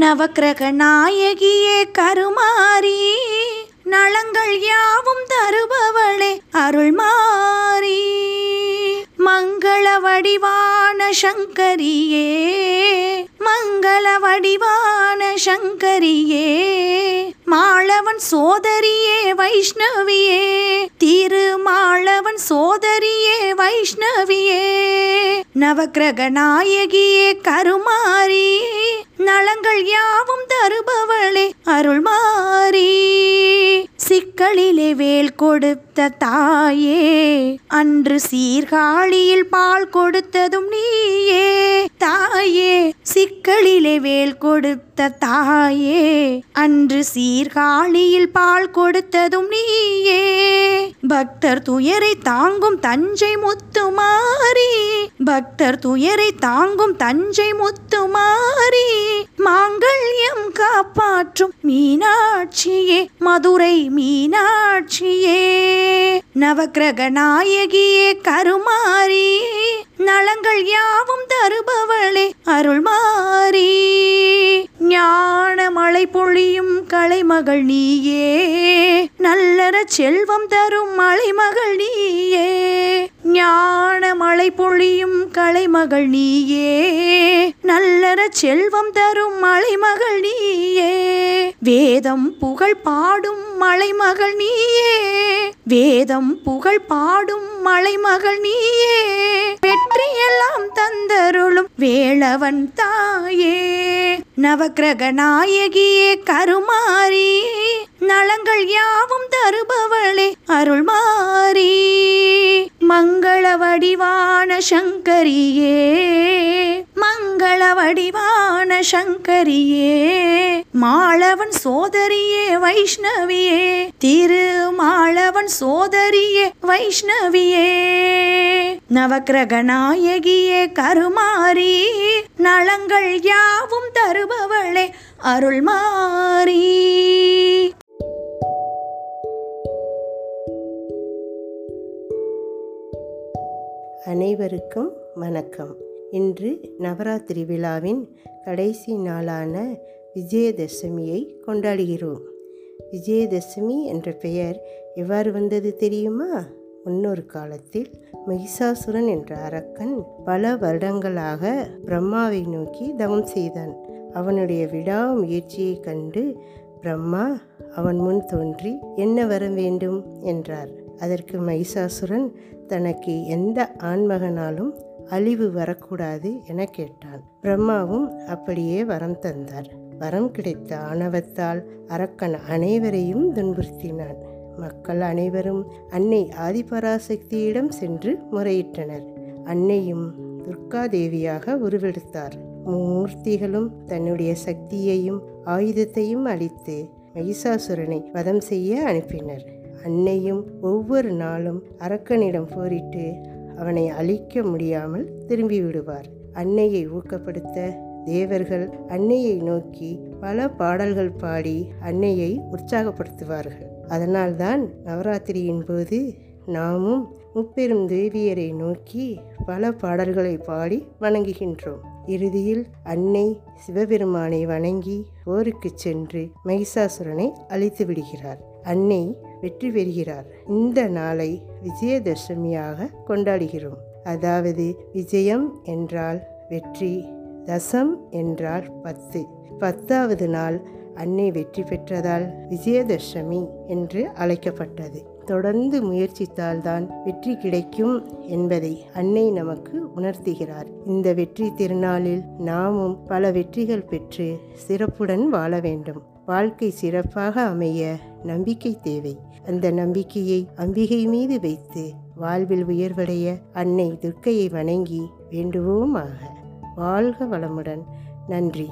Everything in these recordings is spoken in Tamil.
நவக்கிரக நாயகியே கருமாரி நலங்கள் யாவும் தருபவளே அருள்மாரி மங்கள வடிவான சங்கரியே மங்கள வடிவான சங்கரியே சோதரியே வைஷ்ணவியே திருமாளவன் சோதரியே வைஷ்ணவியே. நவக்கிரக நாயகியே கருமாரி நலங்கள் யாவும் தருபவளே அருள்மாரி சிக்கலிலே வேல் கொடுத்த தாயே அன்று சீர்காழியில் பால் கொடுத்ததும் நீயே. தாயே சிக்கலிலே வேல் கொடுத்த தாயே அன்று சீர்காழியில் பால் கொடுத்ததும் நீயே. பக்தர் துயரை தாங்கும் தஞ்சை முத்துமாரி பக்தர் துயரை தாங்கும் தஞ்சை முத்துமாரி மாங்கல்யம் காப்பாற்றும் மீனாட்சியே மதுரை மீனாட்சியே. நவக்கிரக நாயகியே கருமாரி நலங்கள் யாவும் தருபவளே அருள் கலைமகள் நீயே நல்லற செல்வம் தரும் மலைமகள் நீயே. ஞான மழை பொழியும் கலைமகள் நீயே நல்லற செல்வம் தரும் மலைமகள் நீயே. வேதம் புகழ் பாடும் மலைமகள் நீயே வேதம் புகழ் பாடும் மலைமகள் நீயே வெற்றியெல்லாம் தந்தருளும் வேளவன் தாயே. நவக்கிரக நாயகியே கருமாரி நலங்கள் யாவும் தருபவளே அருள்மாரி மங்கள வடிவான சங்கரியே மங்கள வடிவான சங்கரியே மாளவன் சோதரியே வைஷ்ணவியே திருமாளவன் சோதரியே வைஷ்ணவியே. நவக்கிரக நாயகியே கருமாரி நலங்கள் யாவும் தருபவளே அருள்மாரி அனைவருக்கும் வணக்கம். இன்று நவராத்திரி விழாவின் கடைசி நாளான விஜயதசமியை கொண்டாடுகிறோம். விஜயதசமி என்ற பெயர் எவ்வாறு வந்தது தெரியுமா? முன்னொரு காலத்தில் மகிஷாசுரன் என்ற அரக்கன் பல வருடங்களாக பிரம்மாவை நோக்கி தவம் செய்தான். அவனுடைய விடாமுயற்சியை கண்டு பிரம்மா அவன் முன் தோன்றி என்ன வர வேண்டும்? என்றார். அதற்கு மகிஷாசுரன் தனக்கு எந்த ஆண்மகனாலும் அழிவு வரக்கூடாது என கேட்டான் பிரம்மாவும் அப்படியே வரம் தந்தார். வரம் கிடைத்த ஆணவத்தால் அரக்கன் அனைவரையும் துன்புறுத்தினான். மக்கள் அனைவரும் அன்னை ஆதிபராசக்தியிடம் சென்று முறையிட்டனர். அன்னையும் துர்காதேவியாக உருவெடுத்தார். மூர்த்திகளும் தன்னுடைய சக்தியையும் ஆயுதத்தையும் அளித்து மகிஷாசுரனை வதம் செய்ய அனுப்பினர். அன்னையும் ஒவ்வொரு நாளும் அரக்கனிடம் போரிட்டு அவனை அழிக்க முடியாமல் திரும்பி விடுவார். அன்னையை ஊக்கப்படுத்த தேவர்கள் அன்னையை நோக்கி பல பாடல்கள் பாடி அன்னையை உற்சாகப்படுத்துவார்கள். அதனால்தான் நவராத்திரியின் போது நாமும் முப்பெரும் தேவியரை நோக்கி பல பாடல்களை பாடி வணங்குகின்றோம். இறுதியில் அன்னை சிவபெருமானை வணங்கி போருக்கு சென்று மகிஷாசுரனை அழித்து விடுகிறார். அன்னை வெற்றி பெறுகிறார். இந்த நாளை விஜயதசமியாக கொண்டாடுகிறோம். அதாவது விஜயம் என்றால் வெற்றி தசம் என்றால் பத்து. பத்தாவது நாள் அன்னை வெற்றி பெற்றதால் விஜயதசமி என்று அழைக்கப்பட்டது. தொடர்ந்து முயற்சித்தால்தான் வெற்றி கிடைக்கும் என்பதை அன்னை நமக்கு உணர்த்துகிறார். இந்த வெற்றி திருநாளில் நாமும் பல வெற்றிகள் பெற்று சிறப்புடன் வாழ வேண்டும். வாழ்க்கை சிறப்பாக அமைய நம்பிக்கை தேவை. அந்த நம்பிக்கையை அம்பிகை மீது வைத்து வாழ்வில் உயர்வடைய அன்னை துர்க்கையை வணங்கி வேண்டுவோமாக. வாழ்க வளமுடன். நன்றி.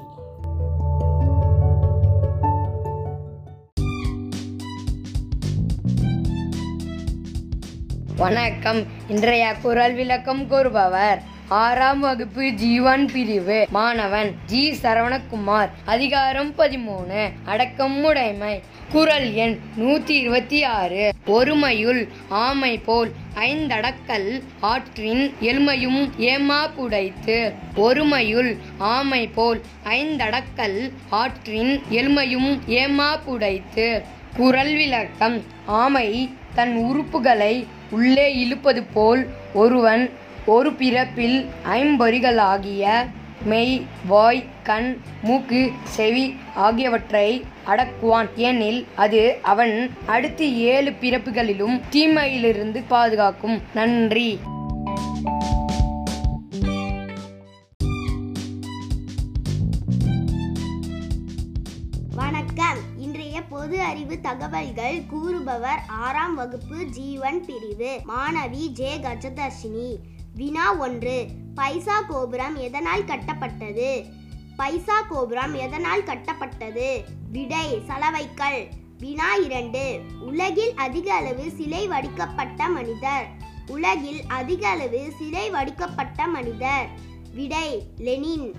வணக்கம். இன்றைய குரல் விளக்கம் கூறுபவர் ஆறாம் வகுப்பு ஜீவன் பிரிவு. மாணவன் ஜி. சரவணகுமார். அதிகாரம் பதிமூணு. அடக்கம் உடைமை குரல் எண் நூத்தி இருபத்தி ஆறு ஒருமையுள் ஆமை போல் ஐந்தடக்கல் ஆற்றின் எல்மையும் ஏமா புடைத்து. ஒருமையுள் ஆமை போல் ஐந்தடக்கல் ஆற்றின் எல்மையும் ஏமா புடைத்து. குரல் விளக்கம். ஆமை தன் உறுப்புகளை உள்ளே இழுப்பது போல் ஒருவன் ஒரு பிறப்பில் ஐம்பொறிகளாகிய மெய் வாய் கண் மூக்கு செவி ஆகியவற்றை அடக்குவான். ஏனில் அது அவன் அடுத்து ஏழு பிறப்புகளிலும் தீமையிலிருந்து பாதுகாக்கும். நன்றி. வணக்கம். இன்றைய பொது அறிவு தகவல்கள் கூறுபவர் ஆறாம் வகுப்பு ஜீவன் பிரிவு. மாணவி ஜே கஜதர்ஷினி. வினா ஒன்று. பைசா கோபுரம் எதனால் கட்டப்பட்டது? பைசா கோபுரம் எதனால் கட்டப்பட்டது? விடை சலவைக்கல். வினா இரண்டு. உலகில் அதிக அளவு சிலை வடிக்கப்பட்ட மனிதர். உலகில் அதிக அளவு சிலை வடிக்கப்பட்ட மனிதர். விடை லெனின்.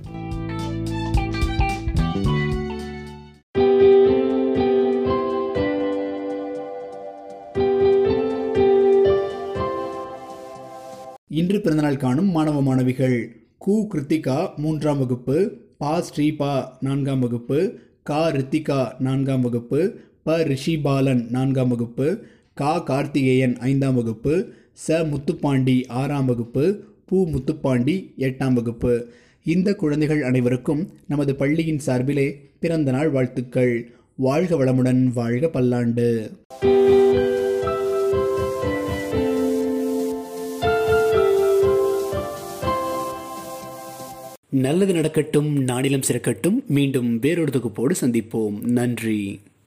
இன்று பிறந்தநாள் காணும் மாணவ மாணவிகள். கு கிருத்திகா மூன்றாம் வகுப்பு பா ஸ்ரீபா நான்காம் வகுப்பு கா ரித்திகா நான்காம் வகுப்பு ப ரிஷிபாலன் நான்காம் வகுப்பு கா கார்த்திகேயன் ஐந்தாம் வகுப்பு ச முத்துப்பாண்டி ஆறாம் வகுப்பு பூ முத்துப்பாண்டி எட்டாம் வகுப்பு. இந்த குழந்தைகள் அனைவருக்கும் நமது பள்ளியின் சார்பிலே பிறந்தநாள் வாழ்த்துக்கள். வாழ்க வளமுடன் வாழ்க பல்லாண்டு. நல்லது நடக்கட்டும் நாடிலம் சிறக்கட்டும். மீண்டும் வேறொரு தொகுப்போடு சந்திப்போம். நன்றி.